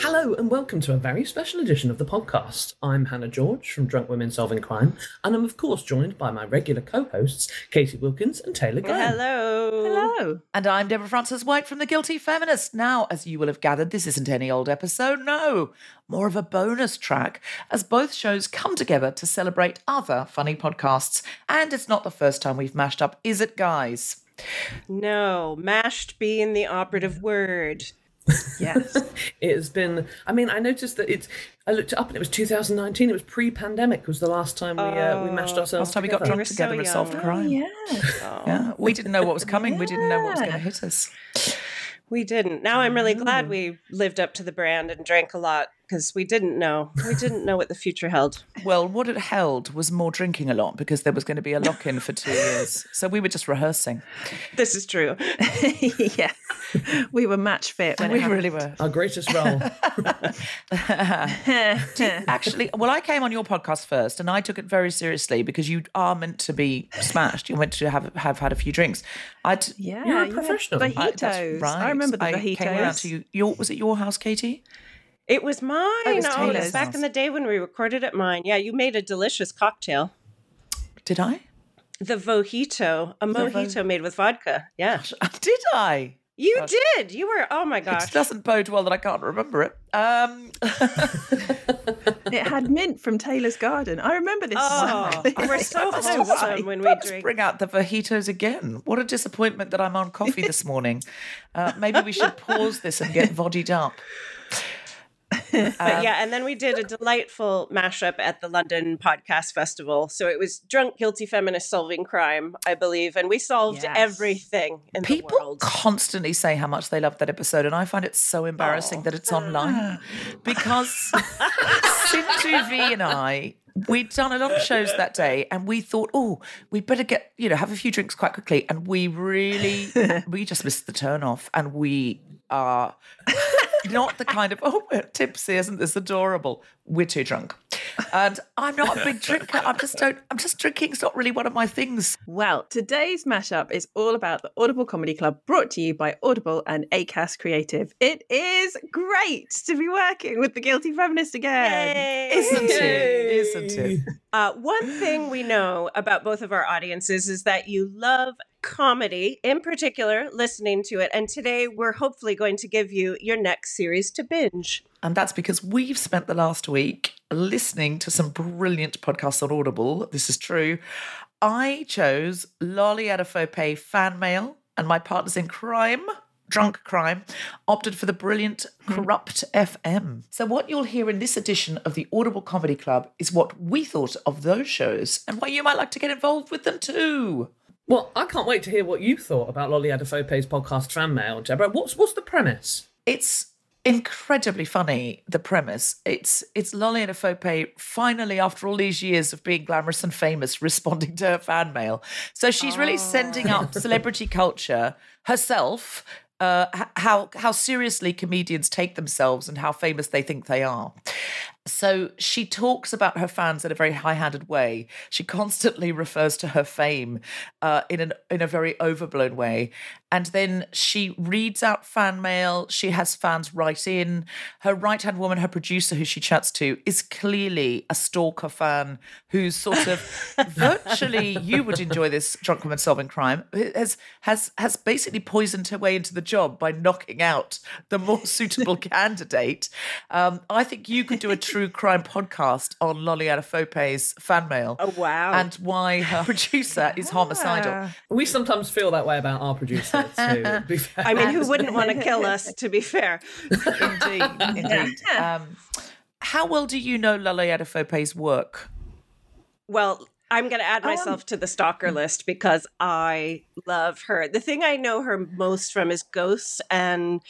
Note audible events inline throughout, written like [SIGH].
Hello and welcome to a very special edition of the podcast. I'm Hannah George from Drunk Women Solving Crime, and I'm of course joined by my regular co-hosts, Catie Wilkins and Taylor Glenn. Hello. Hello. And I'm Deborah Frances White from The Guilty Feminist. Now, as you will have gathered, this isn't any old episode, no, more of a bonus track, as both shows come together to celebrate other funny podcasts. And it's not the first time we've mashed up, is it, guys? No, mashed being the operative word. Yes. [LAUGHS] It has been. I mean, I noticed that it's. I looked it up and it was 2019. It was pre-pandemic. Was the last time we uh, we mashed ourselves. Last time we got together. drunk so together and solved young. crime. yeah. Yeah. We didn't know what was coming. We didn't know what was going to hit us. We didn't. Now I'm really glad we lived up to the brand and drank a lot because we didn't know. We didn't know what the future held. Well, what it held was more drinking a lot because there was going to be a lock in for two [LAUGHS] years. So we were just rehearsing. This is true. [LAUGHS] yeah. We were match fit when we it really were. Our greatest role. [LAUGHS] Actually, well, I came on your podcast first, and I took it very seriously because you are meant to be smashed. You're meant to have have had a few drinks. I t- Yeah, You're a professional. Mojitos. I, that's right. I remember the I mojitos. came around to you. Your, was it your house, Catie? It was mine. It was oh, Taylor's it's back in the day when we recorded at mine. Yeah, you made a delicious cocktail. Did I? The Vojito, a vo- mojito made with vodka. Yeah. Did I? You Gosh. did. You were, oh my gosh. It doesn't bode well that I can't remember it. Um, It had mint from Taylor's Garden. I remember this. Oh, [LAUGHS] [LAUGHS] so we're so clearly. wholesome when we drink. bring out the fajitos again. What a disappointment that I'm on coffee this morning. Uh, maybe we should pause this and get [LAUGHS] vodied up. [LAUGHS] But um, yeah, and then we did a delightful mashup at the London Podcast Festival. So it was drunk, guilty feminist solving crime, I believe, and we solved Yes. everything in the People world. constantly say how much they love that episode, and I find it so embarrassing that it's online [LAUGHS] because Sindhu Vee and I. We'd done a lot of shows that day, and we thought, oh, we better get, you know, have a few drinks quite quickly. And we really, [LAUGHS] we just missed the turn off, and we are not the kind of, [LAUGHS] oh, we're tipsy, isn't this adorable? We're too drunk. And I'm not a big drinker. I'm just don't, I'm just drinking. It's not really one of my things. Well, today's mashup is all about the Audible Comedy Club brought to you by Audible and Acast Creative. It is great to be working with the Guilty Feminist again. Yay. Isn't it? Isn't it? Uh, one thing we know about both of our audiences is that you love comedy, in particular, listening to it. And today we're hopefully going to give you your next series to binge. And that's because we've spent the last week listening to some brilliant podcasts on Audible. This is true. I chose Lolly Adefope fan mail, and my partners in crime, drunk crime, opted for the brilliant mm-hmm. Kurupt FM. So, what you'll hear in this edition of the Audible Comedy Club is what we thought of those shows and why you might like to get involved with them too. Well, I can't wait to hear what you thought about Lolly Adefope's podcast fan mail, Deborah. What's what's the premise? It's incredibly funny the premise it's it's lolly and Afope finally after all these years of being glamorous and famous [LAUGHS] responding to her fan mail so she's really sending up [LAUGHS] celebrity culture herself uh, how how seriously comedians take themselves and how famous they think they are. So she talks about her fans in a very high-handed way. She constantly [LAUGHS] refers to her fame uh, in an in a very overblown way, and then she reads out fan mail. She has fans write in. Her right-hand woman, her producer, who she chats to, is clearly a stalker fan who's sort of [LAUGHS] virtually. You would enjoy this drunk woman solving crime. Has has has basically poisoned her way into the job by knocking out the more [LAUGHS] suitable candidate. Um, I think you could do a true crime podcast on Lolly Adefope's fan mail. Oh, wow. And why her producer is homicidal. We sometimes feel that way about our producer too. [LAUGHS] to be fair. I mean, who [LAUGHS] wouldn't want to kill us, to be fair? [LAUGHS] Indeed, indeed. Um, how well do you know Lolly Adefope's work? Well, I'm going to add Um, myself to the stalker list because I love her. The thing I know her most from is Ghosts and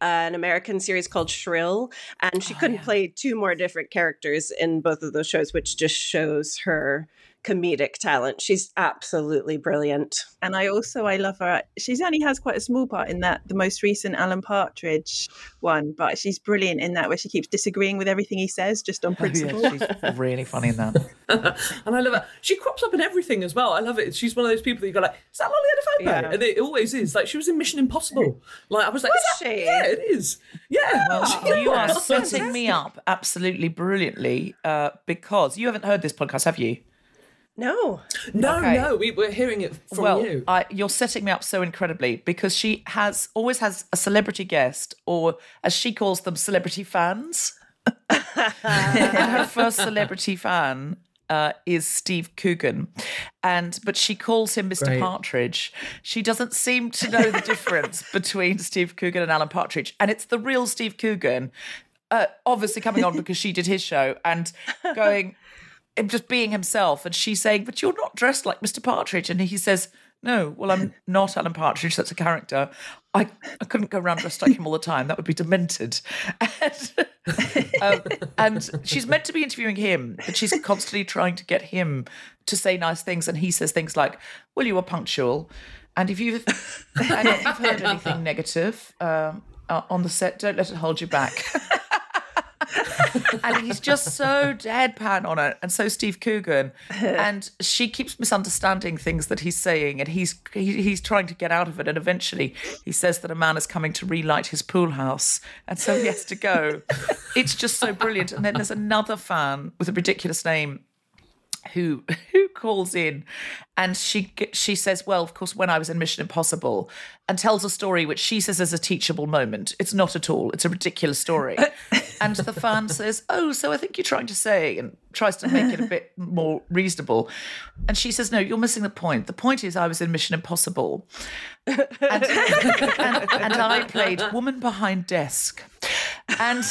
an American series called Shrill. And she couldn't play two more different characters in both of those shows, which just shows her comedic talent. She's absolutely brilliant. And I also I love her. She only has quite a small part in that the most recent Alan Partridge one, but she's brilliant in that where she keeps disagreeing with everything he says just on [LAUGHS] principle. Oh, Yeah, she's really funny in that. [LAUGHS] and I love her. She crops up in everything as well. I love it. She's one of those people that you go like, is that Lolly Adefope? Yeah. And it always is. Like she was in Mission Impossible. Like I was like, Was is that? she? Yeah, it is. Yeah. Well, [LAUGHS] you are setting me up absolutely brilliantly uh, because you haven't heard this podcast, have you? No. no, Okay. no, we, we're hearing it from well, you. I, you're setting me up so incredibly because she has always has a celebrity guest, or as she calls them, celebrity fans. [LAUGHS] and her first celebrity fan uh, is Steve Coogan, and but she calls him Mr. Great. Partridge. She doesn't seem to know the difference [LAUGHS] between Steve Coogan and Alan Partridge, and it's the real Steve Coogan. Uh, obviously coming on because she did his show and going him just being himself. And she's saying but you're not dressed like mr partridge. And he says no well i'm [LAUGHS] not alan partridge. That's a character. I, I couldn't go around dressed like him all the time. That would be demented. [LAUGHS] And, um, and she's meant to be interviewing him but she's constantly trying to get him to say nice things. And he says things like well you were punctual. And if you've, and if you've heard [LAUGHS] anything negative um, uh, on the set don't let it hold you back and he's just so [LAUGHS] deadpan on it, and so Steve Coogan, and she keeps misunderstanding things that he's saying, and he's he, he's trying to get out of it, and eventually he says that a man is coming to relight his pool house, and so he has to go. It's just so brilliant. And then there's another fan with a ridiculous name who [LAUGHS] who calls in and she she says well of course when i was in mission impossible and tells a story which she says is a teachable moment. It's not at all. It's a ridiculous story. [LAUGHS] And the fan says oh so i think you're trying to say and tries to make it a bit more reasonable. And she says no you're missing the point. The point is i was in mission impossible. And, [LAUGHS] and, and I played woman behind desk. And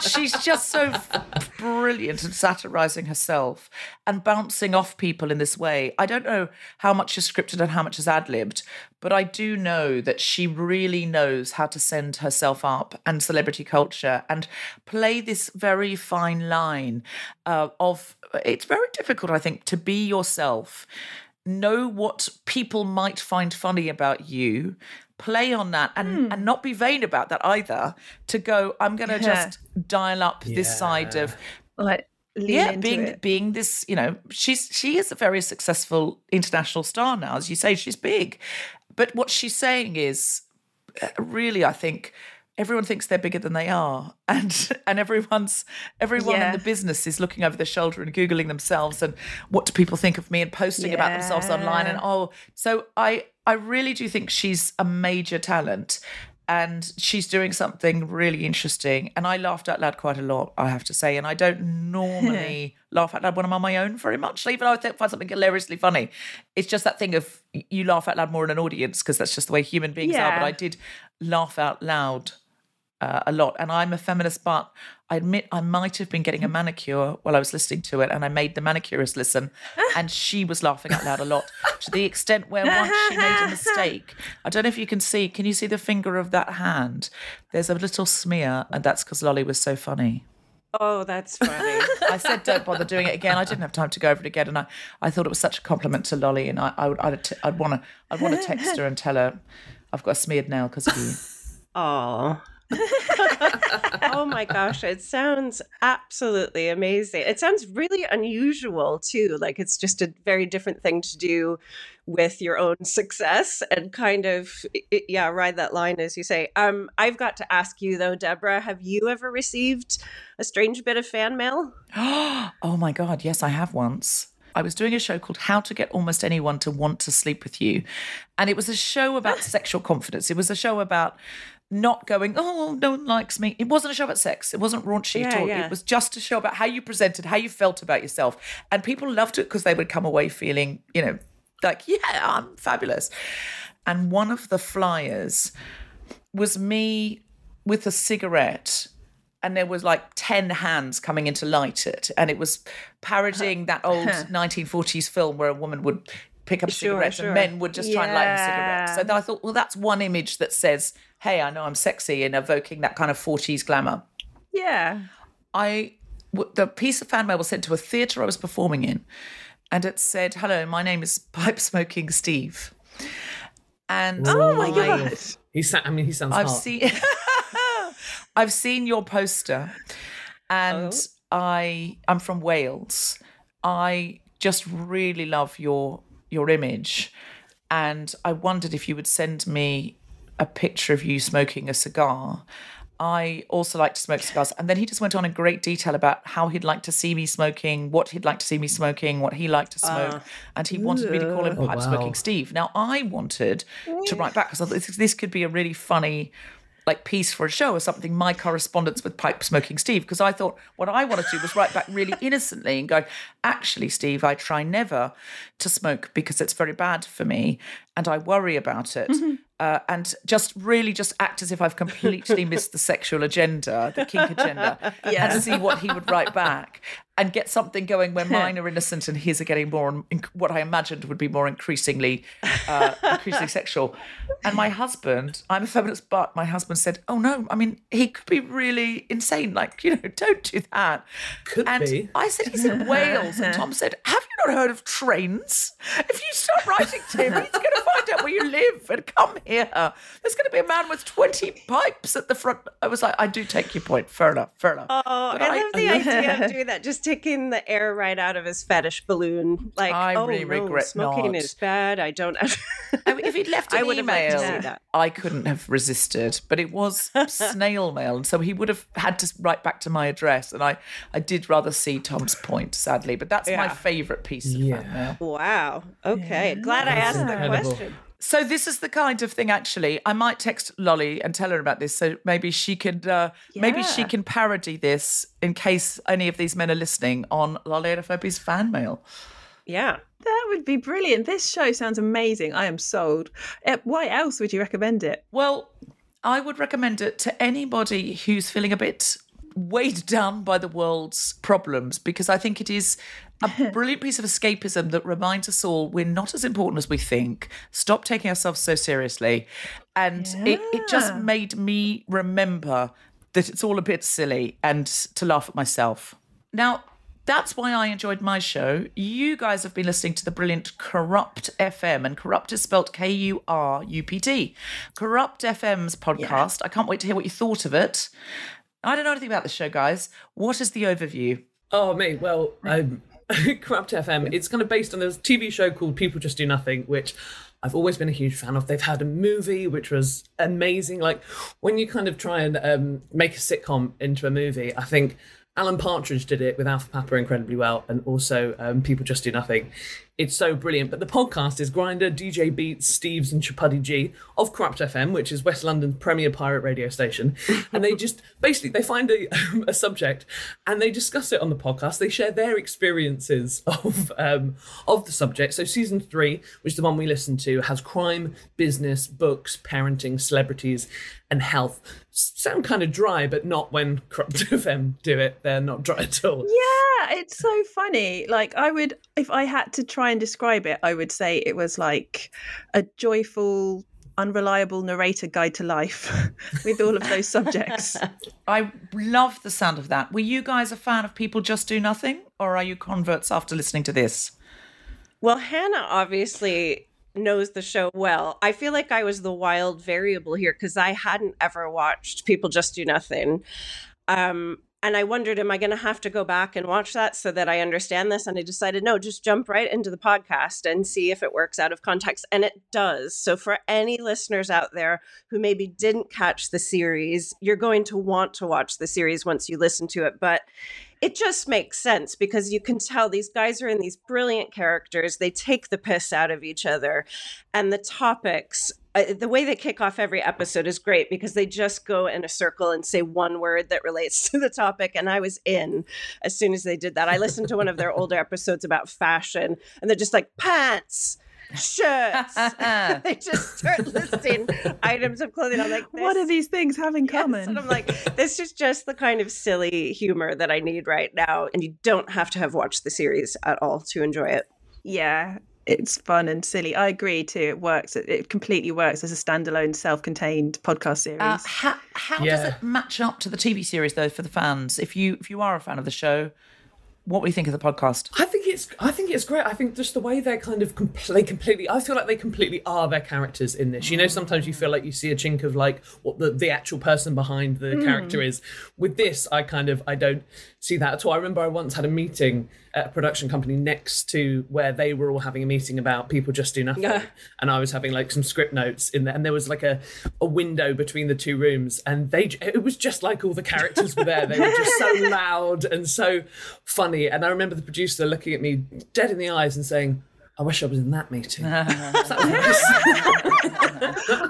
she's just so brilliant at satirizing herself and bouncing off people in this way. I don't know how much is scripted and how much is ad libbed, but I do know that she really knows how to send herself up and celebrity culture and play this very fine line uh, of it's very difficult, I think, to be yourself know what people might find funny about you play on that and and not be vain about that either to go i'm going to Yeah. just dial up this side of like lean yeah being it. being this you know she's she is a very successful international star now as you say she's big but what she's saying is uh, really i think everyone thinks they're bigger than they are [LAUGHS] and and everyone's everyone Yeah. in the business is looking over their shoulder and googling themselves and what do people think of me and posting about themselves online and oh so i i really do think she's a major talent and she's doing something really interesting and i laughed out loud quite a lot i have to say and i don't normally [LAUGHS] laugh out loud when i'm on my own very much even though i think- find something hilariously funny. It's just that thing of you laugh out loud more in an audience because that's just the way human beings are but i did laugh out loud uh, a lot. And I'm a feminist, but I admit I might have been getting a manicure while I was listening to it, and I made the manicurist listen, [LAUGHS] and she was laughing out loud a lot to the extent where once she made a [LAUGHS] mistake. I don't know if you can see. Can you see the finger of that hand? There's a little smear, and that's because Lolly was so funny. Oh, that's funny. [LAUGHS] I said, don't bother doing it again. I didn't have time to go over it again, and I, I thought it was such a compliment to Lolly, and I, I would, I'd, I'd want to, I'd want to text her and tell her, I've got a smeared nail because of you. Oh. [LAUGHS] oh my gosh, it sounds absolutely amazing. It sounds really unusual too. Like it's just a very different thing to do with your own success and kind of yeah, ride that line as you say. Um I've got to ask you though, Deborah, have you ever received a strange bit of fan mail? [GASPS] oh my God, yes, I have once. I was doing a show called How to Get Almost Anyone to Want to Sleep with You. And it was a show about [GASPS] sexual confidence. It was a show about not going, oh, no one likes me. It wasn't a show about sex. It wasn't raunchy at all. yeah. It was just a show about how you presented, how you felt about yourself. And people loved it because they would come away feeling, you know, like, yeah, I'm fabulous. And one of the flyers was me with a cigarette and there was like 10 hands coming in to light it and it was parodying that old 1940s film where a woman would pick up a Sure, cigarette sure. and men would just try and light a cigarette so then i thought well that's one image that says hey i know i'm sexy and evoking that kind of 40s glamour Yeah. I w- the piece of fan mail was sent to a theatre I was performing in, and it said, "Hello, my name is Pipe Smoking Steve." And Oh my I- god. He sa- I mean, he sounds I've hot. seen [LAUGHS] I've seen your poster and oh. I I'm from Wales. I just really love your your image and I wondered if you would send me a picture of you smoking a cigar. I also like to smoke cigars. And then he just went on in great detail about how he'd like to see me smoking, what he'd like to see me smoking, what he liked to smoke. Ah. and he wanted me to call him Oh, Pipe wow. Smoking Steve. Now, I wanted to write back because I thought this, this could be a really funny like piece for a show or something my correspondence with pipe smoking steve because i thought what i wanted to do was write back really [LAUGHS] innocently and go actually steve i try never to smoke because it's very bad for me and i worry about it uh, and just really just act as if i've completely [LAUGHS] missed the sexual agenda the kink agenda and see what he would write back and get something going where [LAUGHS] mine are innocent and his are getting more in- what i imagined would be more increasingly uh, increasingly sexual. And my husband i'm a feminist but my husband said oh no i mean he could be really insane like you know don't do that. Could and be. i said he's in [LAUGHS] wales. And tom said have you not heard of trains? If you start writing to him he's going to find out where you live and come here there's going to be a man with 20 pipes at the front i was like i do take your point fair enough fair enough Oh, But I, I- love the [LAUGHS] idea of doing that. Just taking the air right out of his fetish balloon. Like, I oh, really no, regret smoking not. is bad. I don't. [LAUGHS] I mean, if he'd left I an would have liked to email, see that. I couldn't have resisted. But it was snail mail, and so he would have had to write back to my address. And I, I did rather see Tom's point, sadly. But that's my favourite piece of Yeah. fan mail. wow. Okay. Glad I asked the question. So this is the kind of thing. Actually, I might text Lolly and tell her about this, so maybe she could, uh, maybe she can parody this in case any of these men are listening on Lolly Adefope's fan mail. Yeah. That would be brilliant. This show sounds amazing. I am sold. Uh, why else would you recommend it? Well, I would recommend it to anybody who's feeling a bit weighed down by the world's problems because I think it is a brilliant piece of escapism that reminds us all we're not as important as we think. Stop taking ourselves so seriously. And it, it just made me remember that it's all a bit silly and to laugh at myself. Now, that's why I enjoyed my show. You guys have been listening to the brilliant Kurupt FM, and Kurupt is spelt K U R U P T. Kurupt FM's podcast. I can't wait to hear what you thought of it. I don't know anything about the show, guys. What is the overview? Oh, me. Well, um, [LAUGHS] Kurupt FM. It's kind of based on this TV show called People Just Do Nothing, which I've always been a huge fan of. They've had a movie which was amazing. Like when you kind of try and um, make a sitcom into a movie, I think Alan Partridge did it with Alpha Papa incredibly well, and also um, People Just Do Nothing it's so brilliant. But the podcast is Grindah, DJ Beats, Steves, and Chabuddy G of Kurupt FM, which is West London's premier pirate radio station. And they just [LAUGHS] basically they find a, [LAUGHS] a subject and they discuss it on the podcast. They share their experiences [LAUGHS] of um, of the subject. So season three, which is the one we listened to, has crime, business, books, parenting, celebrities, and health. Sound kind of dry, but not when Kurupt [LAUGHS] FM do it. They're not dry at all. Yeah, it's so funny. Like I would if I had to try and describe it, I would say it was like a joyful unreliable narrator guide to life [LAUGHS] with all of those subjects. [LAUGHS] I love the sound of that. Were you guys a fan of People Just Do Nothing, or are you converts after listening to this? Well, Hannah obviously knows the show well. I feel like I was the wild variable here because I hadn't ever watched People Just Do Nothing. Um, and I wondered, am I going to have to go back and watch that so that I understand this? And I decided, no, just jump right into the podcast and see if it works out of context. And it does. So, for any listeners out there who maybe didn't catch the series, you're going to want to watch the series once you listen to it. But it just makes sense because you can tell these guys are in these brilliant characters. They take the piss out of each other, and the topics. Uh, the way they kick off every episode is great because they just go in a circle and say one word that relates [LAUGHS] to the topic. And I was in as soon as they did that. I listened to one of their older episodes about fashion, and they're just like pants, shirts. [LAUGHS] [LAUGHS] they just start listing items of clothing. I'm like, what this are these things have in Yes, common? and I'm like, this is just the kind of silly humor that I need right now. And you don't have to have watched the series at all to enjoy it. yeah, it's fun and silly. I agree too. It works. It, it completely works as a standalone, self-contained podcast series. Uh, how how does it match up to the TV series though for the fans? If you if you are a fan of the show, what do you think of the podcast? I think it's I think it's great. I think just the way they're kind of com- they completely I feel like they completely are their characters in this. You know, sometimes you feel like you see a chink of like what the, the actual person behind the hmm. character is. With this, I kind of I don't see that at all. I remember I once had a meeting at a production company next to where they were all having a meeting about people just do nothing. Yeah. And I was having like some script notes in there and there was like a, a window between the two rooms and they it was just like all the characters were there. They were just so [LAUGHS] loud and so funny. And I remember the producer looking at me dead in the eyes and saying, I wish I was in that meeting. [LAUGHS]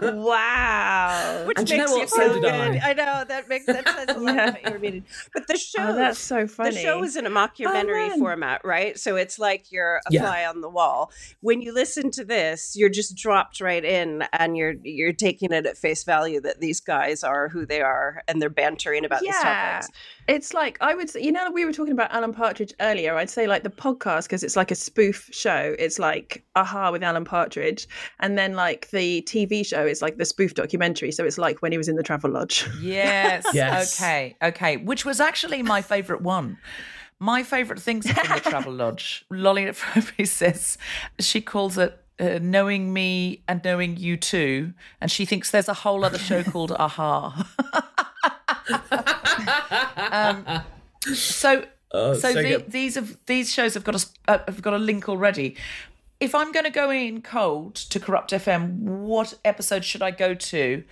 wow. Which And do you makes know you what? So feel did good. I. I know that makes that says a lot Yeah. about your meeting. But the oh, show Oh, that's so the show is in a mockumentary man. format, right? So it's like you're a Yeah. fly on the wall. When you listen to this, you're just dropped right in and you're you're taking it at face value that these guys are who they are and they're bantering about these topics. It's like I would say, you know, we were talking about Alan Partridge earlier. I'd say like the podcast because it's like a spoof show. It's like Aha with Alan Partridge, and then like the TV show is like the spoof documentary. So it's like when he was in the Travel Lodge. Yes. [LAUGHS] Yes. Okay. Okay. Which was actually my favourite one. My favourite things in the [LAUGHS] Travel Lodge. Lolly [LAUGHS] Froby says she calls it uh, knowing me and knowing you too, and she thinks there's a whole other show called Aha. Um, so, Oh, so, so the, these have these shows have got a uh, have got a link already. If I'm going to go in cold to Kurupt FM, what episode should I go to?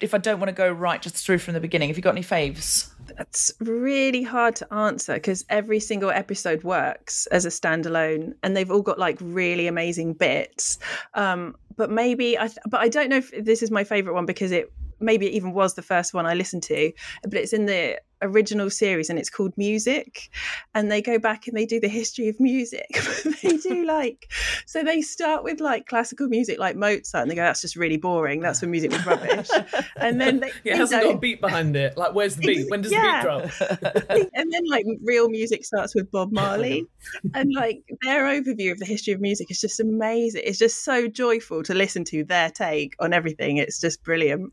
If I don't want to go right just through from the beginning, have you got any faves? That's really hard to answer because every single episode works as a standalone, and they've all got like really amazing bits. Um, but maybe I, th- but I don't know if this is my favorite one because it maybe it even was the first one I listened to, but it's in the original series and it's called Music, and they go back and they do the history of music. [LAUGHS] they do [LAUGHS] like so they start with like classical music like Mozart, and they go that's just really boring. That's when music was rubbish, [LAUGHS] and then they, Yeah, it hasn't know, got a beat behind it. Like, where's the beat? When does Yeah. the beat drop? and then like real music starts with Bob Marley, and like their overview of the history of music is just amazing. It's just so joyful to listen to their take on everything. It's just brilliant.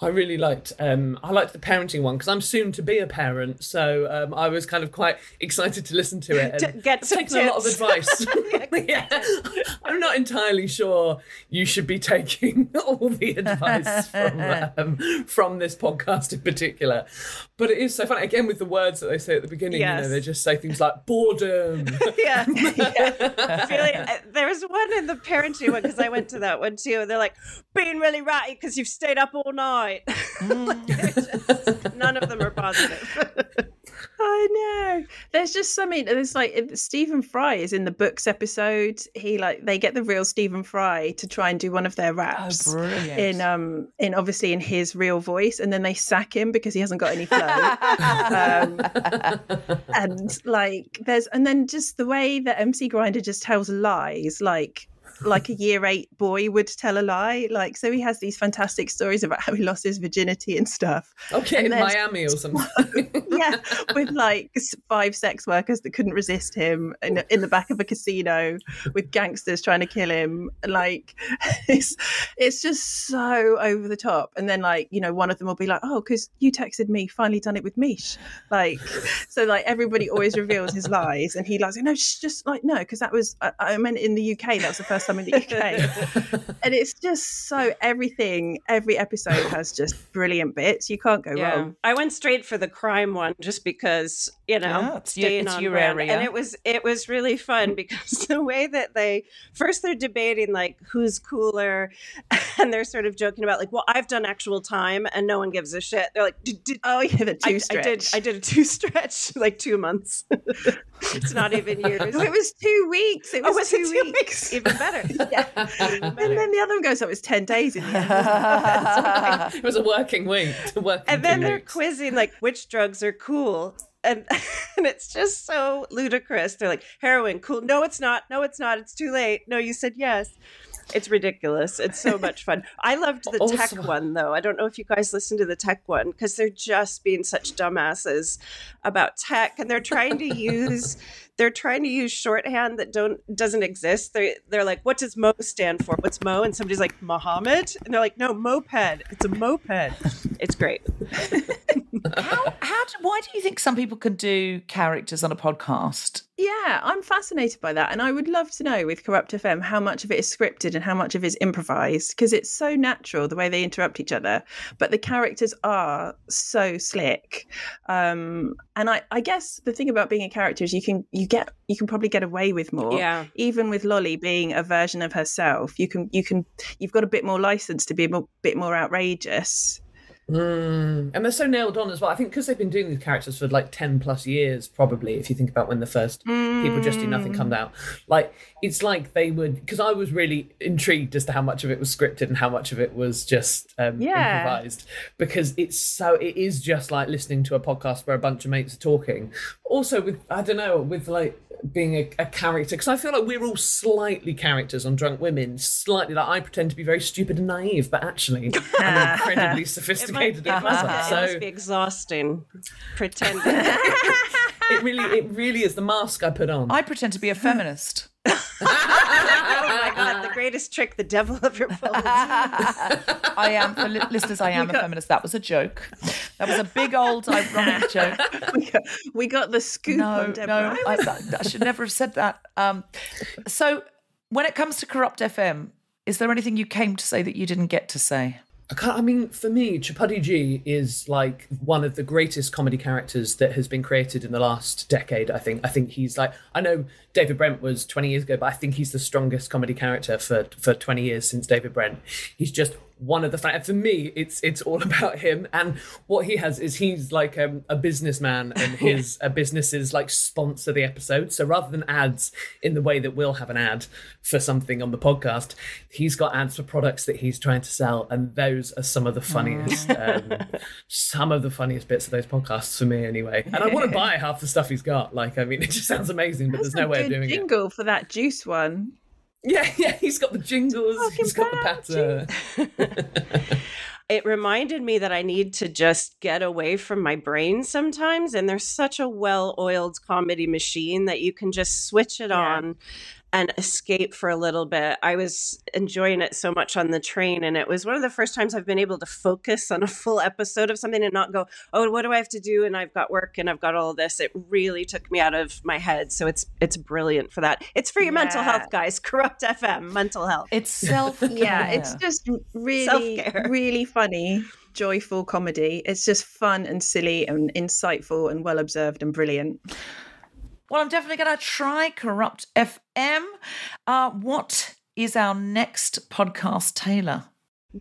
I really liked um I liked the parenting one because I'm soon to be a parent, so um I was kind of quite [LAUGHS] excited to listen to it. [LAUGHS] And get taken a lot of advice. [LAUGHS] yeah. I'm not entirely sure you should be taking all the advice from um, from this podcast in particular, but it is so funny. Again, with the words that they say at the beginning, you know, they just say things like boredom. yeah. yeah. Really, uh, there was one in the parenting one because I went to that one too. And they're like, being really ratty because you've stayed up all night. [LAUGHS] Like, they're just- none of them are positive. I [LAUGHS] I know. There's just something. There's like Stephen Fry is in the books episode. He like they get the real Stephen Fry to try and do one of their raps brilliant. in um in obviously in his real voice, and then they sack him because he hasn't got any flow. um, and like there's and then just the way that MC Grindah just tells lies, like like a year eight boy would tell a lie. Like so he has these fantastic stories about how he lost his virginity and stuff. Okay, And in Miami or [LAUGHS] something. yeah, [LAUGHS] with like five sex workers that couldn't resist him in, oh. in the back of a casino with gangsters trying to kill him. Like [LAUGHS] it's it's just so over the top. And then like you know one of them will be like, oh, because you texted me, finally done it with Miche. Like so like everybody always reveals his lies, and he lies. No, just like no, because that was I, I meant in the UK. That was the first time in the UK. and it's just so everything. Every episode has just brilliant bits. You can't go Yeah, wrong. I went straight for the crime one just because you know Yeah, it's your- staying it's on your brand. area. and it was it was really fun mm. because [LAUGHS] the way that they first they're debating like who's cooler, [LAUGHS] and they're sort of joking about like, well, I've done actual time and no one gives a shit. They're like, did, did, Oh yeah, the two I, I stretch. did I did a two [LAUGHS] stretch like two months. it's not even years. Oh, it was two weeks. It Oh, was, was two, it two weeks. weeks? Even better. yeah. Even And then the other one goes, oh, it was 10 days in the end. it? it was a working week. Working and then they're weeks. quizzing like which drugs are cool and [LAUGHS] and it's just so ludicrous. They're like heroin cool. No it's not. No it's not. It's too late. No you said yes it's ridiculous. It's so much fun. I loved the tech one though. I don't know if you guys listened to the tech one because they're just being such dumbasses about tech and they're trying to use [LAUGHS] they're trying to use shorthand that don't doesn't exist. They're, they're like what does mo stand for? What's mo? And somebody's like mohammed? And they're like no moped. It's a moped. It's great. [LAUGHS] How, how do, why do you think some people can do characters on a podcast? Yeah, I'm fascinated by that. And I would love to know with Kurupt FM how much of it is scripted and how much of it is improvised because it's so natural the way they interrupt each other. But the characters are so slick. Um, and I, I guess the thing about being a character is you can you get you can probably get away with more. Yeah. Even with Lolly being a version of herself, you can you can you've got a bit more license to be a bit more outrageous. Mm. And they're so nailed on as well. I think because they've been doing these characters for like 10 plus years, probably, if you think about when the first People Just Do Nothing come out. Like, it's like they would, because I was really intrigued as to how much of it was scripted and how much of it was just um, Yeah. improvised. Because it's so, it is just like listening to a podcast where a bunch of mates are talking. Also, with, I don't know, with like, being a, a character because I feel like we're all slightly characters on Drunk Women. Slightly like I pretend to be very stupid and naive, but actually I'm [LAUGHS] incredibly It, sophisticated might, and it, must, clever. it So must be exhausting pretending. [LAUGHS] it really, it really is the mask I put on. I pretend to be a feminist. [LAUGHS] oh my god, the greatest trick the devil ever pulled. [LAUGHS] I am, for li- listeners, I am a feminist. That was a joke. That was a big old ironic joke. we, got, we got the scoop No, on Deborah. no, I, I should never have said that. Um, so, when it comes to Kurupt FM, is there anything you came to say that you didn't get to say? I, can't, I mean, for me, Chabuddy G is like one of the greatest comedy characters that has been created in the last decade. I think. I think he's like. I know David Brent was 20 years ago, but I think he's the strongest comedy character for for 20 years since David Brent. He's just one of the. Fa- for me, it's it's all [LAUGHS] about him and what he has is he's like um, a businessman and his uh, businesses like sponsor the episode. So rather than ads in the way that we'll have an ad for something on the podcast, he's got ads for products that he's trying to sell, and those are some of the funniest, um, some of the funniest bits of those podcasts for me, anyway. And I want to buy half the stuff he's got. Like, I mean, it just sounds amazing, but there's no way of doing it. jingle for that juice one. Yeah, [LAUGHS] yeah, he's got the jingles, he's got the patter. [LAUGHS] it reminded me that I need to just get away from my brain sometimes. And there's such a well oiled comedy machine that you can just switch it Yeah. on and escape for a little bit. I was enjoying it so much on the train. And it was one of the first times I've been able to focus on a full episode of something and not go, oh, what do I have to do? And I've got work and I've got all of this. It really took me out of my head. So it's it's brilliant for that. It's for your mental health, guys. [LAUGHS] Kurupt FM, mental health. It's self. [LAUGHS] Yeah, it's just really, Self-care. [LAUGHS] really funny, joyful comedy. It's just fun and silly and insightful and well observed and brilliant. Well, I'm definitely going to try Kurupt FM. Uh, what is our next podcast, Taylor?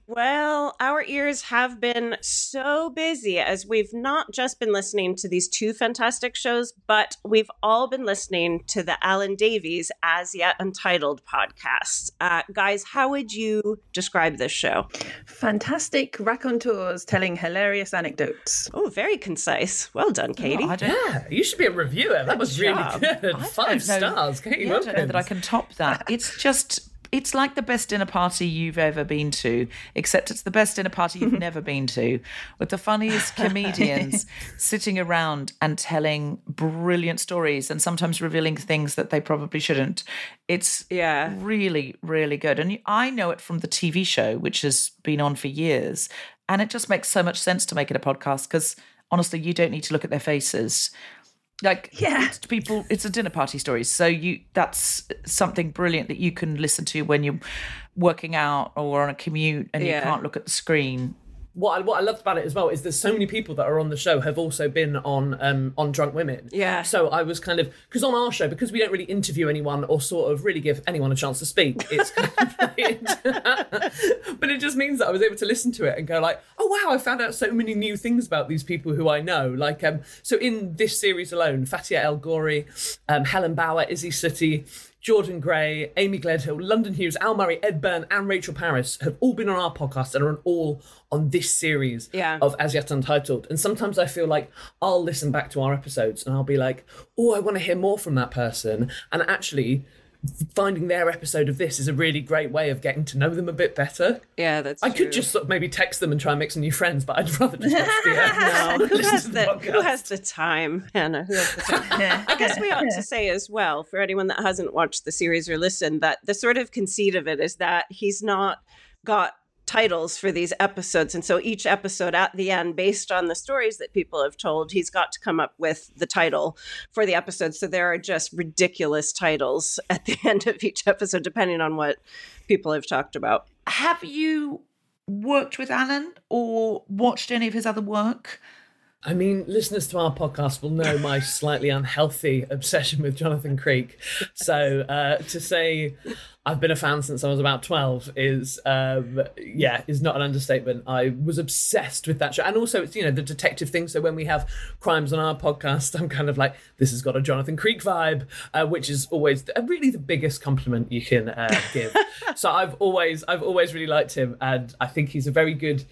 Well, our ears have been so busy as we've not just been listening to these two fantastic shows, but we've all been listening to the Alan Davies As Yet Untitled podcast. Uh, guys, how would you describe this show? Fantastic raconteurs telling hilarious anecdotes. Oh, very concise. Well done, Catie. Oh, Yeah, you should be a reviewer. That was really good. I Five don't know- stars. Catie yeah, I don't know that I can top that. It's just, it's like the best dinner party you've ever been to, except it's the best dinner party you've [LAUGHS] never been to, with the funniest comedians [LAUGHS] sitting around and telling brilliant stories and sometimes revealing things that they probably shouldn't. It's Yeah. really, really good. And I know it from the TV show, which has been on for years. And it just makes so much sense to make it a podcast because honestly, you don't need to look at their faces. Like Yeah. it's people it's a dinner party story. So you that's something brilliant that you can listen to when you're working out or on a commute and Yeah. you can't look at the screen. What I, what I loved about it as well is there's so many people that are on the show have also been on um, on Drunk Women. Yeah. So I was kind of because on our show because we don't really interview anyone or sort of really give anyone a chance to speak. It's kind of [LAUGHS] [LAUGHS] but it just means that I was able to listen to it and go like, oh wow, I found out so many new things about these people who I know. Like um, so in this series alone, Fatiha El-Ghorri, um, Helen Bauer, Izzy Suttie. Jordan Gray, Amy Gledhill, London Hughes, Al Murray, Ed Byrne, and Rachel Parris have all been on our podcast and are all on this series Yeah. of As Yet Untitled. And sometimes I feel like I'll listen back to our episodes and I'll be like, oh, I want to hear more from that person. And actually, finding their episode of this is a really great way of getting to know them a bit better. Yeah, that's I could just sort of maybe text them and try and make some new friends, but I'd rather just watch the, uh, No, who has to the, who has the time, Hannah? Who has the time? [LAUGHS] I guess we ought to say as well, for anyone that hasn't watched the series or listened, that the sort of conceit of it is that he's not got titles for these episodes. And so each episode at the end, based on the stories that people have told, he's got to come up with the title for the episode. So there are just ridiculous titles [LAUGHS] at the end of each episode, depending on what people have talked about. Have you worked with Alan or watched any of his other work? I mean, listeners to our podcast will know my slightly unhealthy obsession with Jonathan Creek. So uh, to say I've been a fan since I was about twelve is, um, yeah, is not an understatement. I was obsessed with that show, and also it's you know the detective thing. So when we have crimes on our podcast, I'm kind of like, this has got a Jonathan Creek vibe, uh, which is always uh, really the biggest compliment you can uh, give. [LAUGHS] so I've always, I've always really liked him, and I think he's a very good.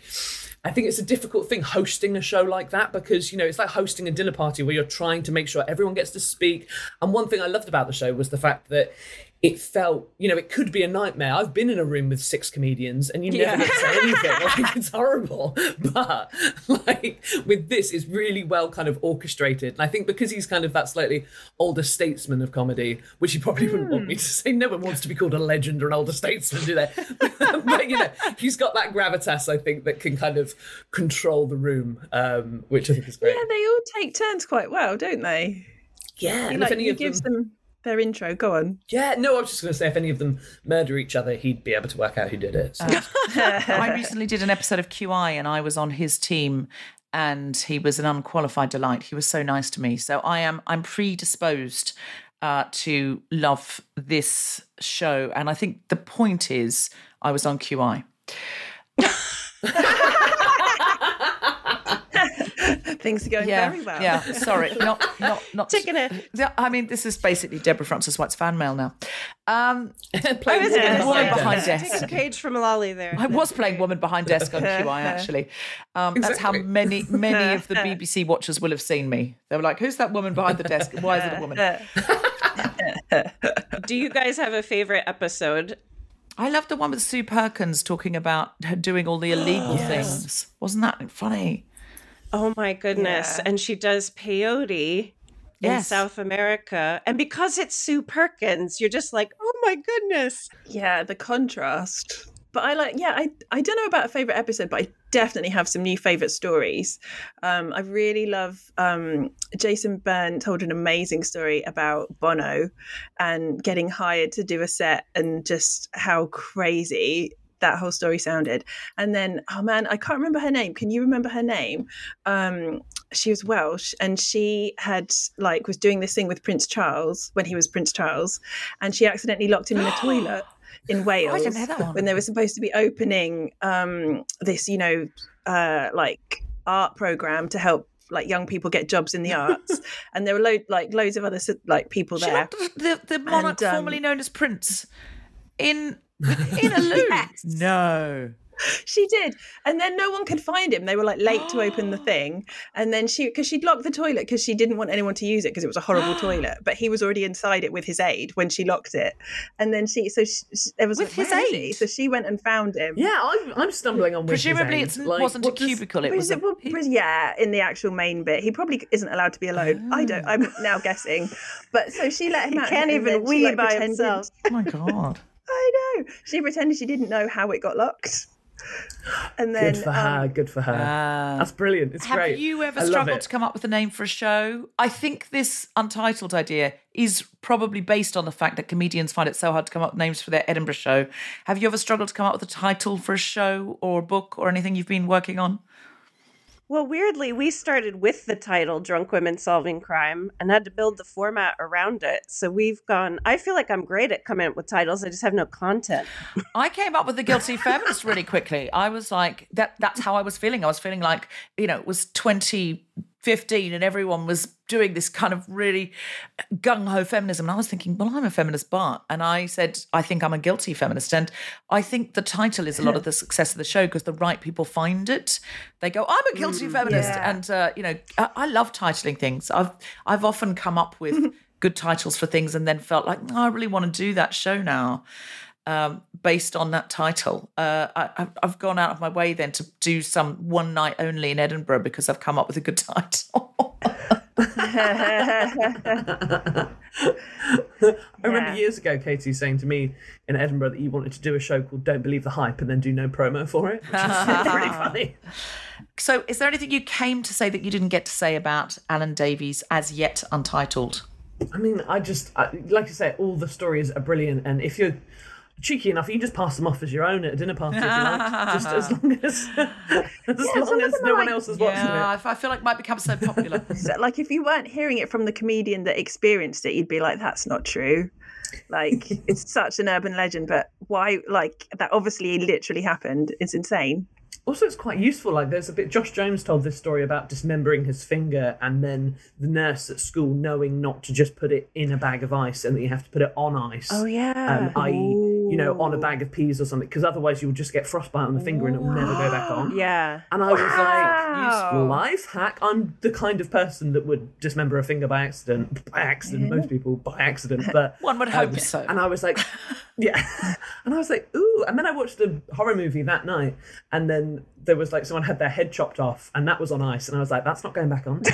I think it's a difficult thing hosting a show like that because you know it's like hosting a dinner party where you're trying to make sure everyone gets to speak. And one thing I loved about the show was the fact that it felt, you know, it could be a nightmare. I've been in a room with six comedians and you never Yeah. to say anything. [LAUGHS] Like it's horrible. But like with this, it's really well kind of orchestrated. And I think because he's kind of that slightly older statesman of comedy, which he probably wouldn't want me to say. No one wants to be called a legend or an older statesman, do they? [LAUGHS] but you know, he's got that gravitas, I think, that can kind of control the room, um, which I think is great. Yeah, they all take turns quite well, don't they? Yeah, He, like, if any he of them, gives them their intro. Go on. yeah, no, I was just going to say if any of them murder each other, he'd be able to work out who did it. So. [LAUGHS] I recently did an episode of QI and I was on his team and he was an unqualified delight. He was so nice to me. So I am I'm predisposed uh, to love this show. And I think the point is I was on QI. [LAUGHS] [LAUGHS] Things are going Yeah, very well. yeah. Sorry, [LAUGHS] not not not. Taking it. Yeah, I mean, this is basically Deborah Francis White's fan mail now. Um, [LAUGHS] Playing I was gonna woman Woman say, behind take desk. a page from Lolly there. I was playing Woman Behind Desk on [LAUGHS] QI actually. Um, That's how many many of the BBC watchers will have seen me. They were like, "Who's that woman behind the desk? Why is it a woman?" Do you guys have a favorite episode? I love the one with Sue Perkins talking about her doing all the illegal [GASPS] things. Wasn't that funny? Oh my goodness. Yeah. And she does peyote in South America. And because it's Sue Perkins, you're just like, oh my goodness. Yeah, the contrast. But I like, yeah, I, I don't know about a favorite episode, but I definitely have some new favorite stories. Um, I really love um, Jason Byrne told an amazing story about Bono and getting hired to do a set and just how crazy that whole story sounded. And then, oh man, I can't remember her name. Can you remember her name? Um, she was Welsh and she had like was doing this thing with Prince Charles when he was Prince Charles, and she accidentally locked him in the [GASPS] toilet. in Wales that one. when they were supposed to be opening um, this, you know, uh, like art program to help like young people get jobs in the [LAUGHS] arts, and there were lo- like loads of other like people there. the, the monarch And, um, formerly known as Prince in in a [LAUGHS] loo. Yes. No. She did, and then no one could find him. They were like late to open the [GASPS] thing, and then she because she'd locked the toilet because she didn't want anyone to use it because it was a horrible [GASPS] toilet. But he was already inside it with his aid when she locked it, and then she so she, she- there was With like, his "Where is he?" So she went and found him. Yeah, I'm, I'm stumbling on. with his Presumably, aid. it Like, wasn't a what does- cubicle. It was is a, well, but yeah, in the actual main bit, he probably isn't allowed to be alone. I don't. Oh. I'm [LAUGHS] now guessing, but so she let [LAUGHS] him out. He can't even wee like, by pretended- himself. oh my god. I know. She pretended she didn't know how it got locked, and then Good for um, her. Good for her. Ah. That's brilliant. It's Have great. Have you ever I struggled to come up with a name for a show? I think this untitled idea is probably based on the fact that comedians find it so hard to come up with names for their Edinburgh show. Have you ever struggled to come up with a title for a show or a book or anything you've been working on? Well, weirdly, we started with the title Drunk Women Solving Crime and had to build the format around it. So we've gone, I feel like I'm great at coming up with titles. I just have no content. [LAUGHS] I came up with the guilty feminist really quickly. I was like, that that's how I was feeling. I was feeling like, you know, it was 2015 and everyone was doing this kind of really gung ho feminism. And I was thinking, well, I'm a feminist, but. And I said, I think I'm a guilty feminist. And I think the title is a lot of the [LAUGHS] success of the show because the right people find it. They go, I'm a guilty feminist. yeah. And, uh, you know, I, I love titling things. I've, I've often come up with [LAUGHS] good titles for things and then felt like, "Oh, I really want to do that show now um, based on that title. Uh, I, I've- I've gone out of my way then to do some one night only in Edinburgh because I've come up with a good [LAUGHS] title. [LAUGHS] I remember Yeah. years ago, Catie saying to me in Edinburgh that you wanted to do a show called "Don't Believe the Hype" and then do no promo for it, which is [LAUGHS] pretty funny. so, is there anything you came to say that you didn't get to say about Alan Davies as yet untitled? I mean, I just I, like I say, all the stories are brilliant, and if you're cheeky enough, you can just pass them off as your own at a dinner party if you like, just as [LAUGHS] [LAUGHS] long as as long as no one else is watching Yeah, it. I I feel like it might become so popular. [LAUGHS] Like if you weren't hearing it from the comedian that experienced it, you'd be like, "That's not true." Like it's such an urban legend, but why? Like that obviously literally happened. It's insane. Also, it's quite useful. Like, there's a bit. Josh Jones told this story about dismembering his finger, and then the nurse at school knowing not to just put it in a bag of ice, and that you have to put it on ice. Oh, yeah. Um, i.e., you know, on a bag of peas or something, because otherwise you will just get frostbite on the finger and it will never go back on. [GASPS] Yeah. And I was Wow. like, useful life hack. I'm the kind of person that would dismember a finger by accident. By accident, most people by accident, but [LAUGHS] One would hope so. And I was like, [LAUGHS] yeah. [LAUGHS] And I was like, ooh. And then I watched a horror movie that night, and then there was like someone had their head chopped off, and that was on ice, and I was like, that's not going back on. [LAUGHS]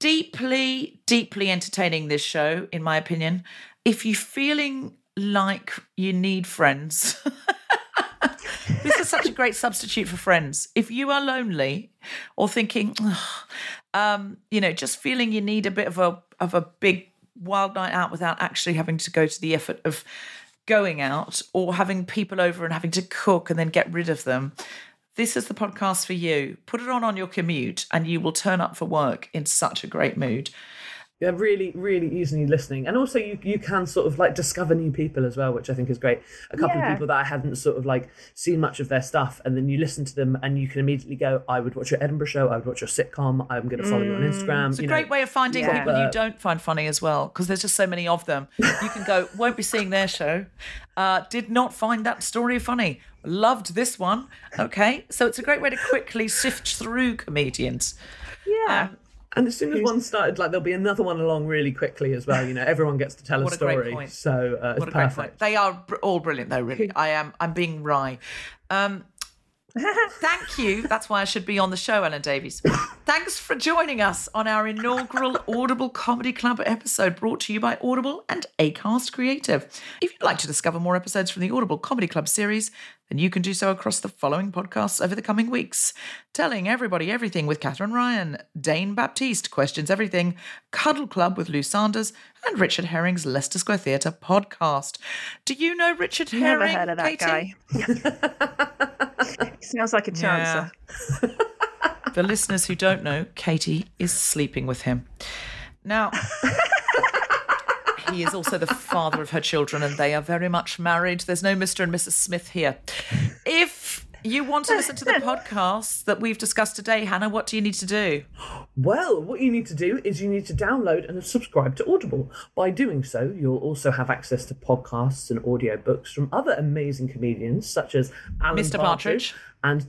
Deeply, deeply entertaining this show, in my opinion. If you're feeling like you need friends, [LAUGHS] this is such a great substitute for friends. If you are lonely or thinking, um, you know, just feeling you need a bit of a of a big wild night out without actually having to go to the effort of going out or having people over and having to cook and then get rid of them. This is the podcast for you. Put it on on your commute and you will turn up for work in such a great mood. Yeah, really, really easily listening, and also you you can sort of like discover new people as well, which I think is great. A couple Yeah. of people that I hadn't sort of like seen much of their stuff, and then you listen to them, and you can immediately go, "I would watch your Edinburgh show. I would watch your sitcom. I'm going to follow you on Instagram." It's a you great know. way of finding Yeah. people you don't find funny as well, because there's just so many of them. You can go, [LAUGHS] won't be seeing their show. Uh, did not find that story funny. Loved this one. Okay. So it's a great way to quickly sift through comedians. Yeah. Um, And as soon as one started, like there'll be another one along really quickly as well. You know, everyone gets to tell a a great story, point. so uh, it's What a great perfect. point. They are all brilliant, though. Really, I am. I'm being wry. Um, thank you. That's why I should be on the show, Alan Davies. Thanks for joining us on our inaugural Audible Comedy Club episode, brought to you by Audible and Acast Creative. If you'd like to discover more episodes from the Audible Comedy Club series, then you can do so across the following podcasts over the coming weeks: Telling Everybody Everything with Katherine Ryan, Dane Baptiste Questions Everything, Cuddle Club with Lou Sanders, and Richard Herring's Leicester Square Theatre podcast. Do you know Richard Herring? Never heard of that Catie? guy. [LAUGHS] Sounds like a chancer. [LAUGHS] [LAUGHS] For listeners who don't know, Catie is sleeping with him. Now, he is also the father of her children, and they are very much married. There's no Mr. and Mrs. Smith here. If you want to listen to the [LAUGHS] podcasts that we've discussed today, Hannah, what do you need to do? Well, what you need to do is you need to download and subscribe to Audible. By doing so, you'll also have access to podcasts and audiobooks from other amazing comedians such as Alan Mr. Partridge. And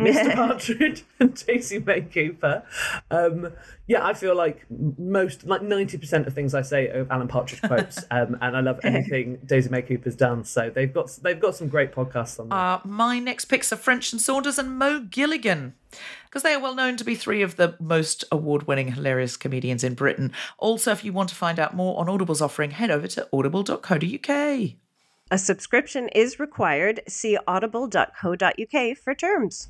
Mr. [LAUGHS] Partridge [LAUGHS] and Daisy May Cooper. Um, yeah, I feel like most, like ninety percent of things I say are Alan Partridge [LAUGHS] quotes, um, and I love anything Daisy May Cooper's done. So they've got they've got some great podcasts on there. Uh, my next picks are French and Saunders and Mo Gilligan, because they are well known to be three of the most award winning, hilarious comedians in Britain. Also, if you want to find out more on Audible's offering, head over to audible.co.uk. A subscription is required. See audible.co.uk for terms.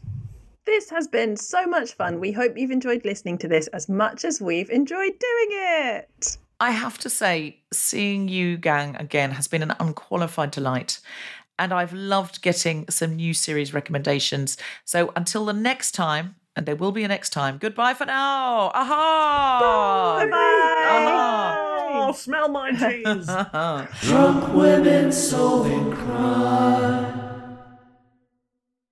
This has been so much fun. We hope you've enjoyed listening to this as much as we've enjoyed doing it. I have to say, seeing you, gang, again has been an unqualified delight. And I've loved getting some new series recommendations. So until the next time, and there will be a next time, goodbye for now. Aha! Bye Aha! Smell my [LAUGHS] cheese. [LAUGHS] Drunk women solving crime.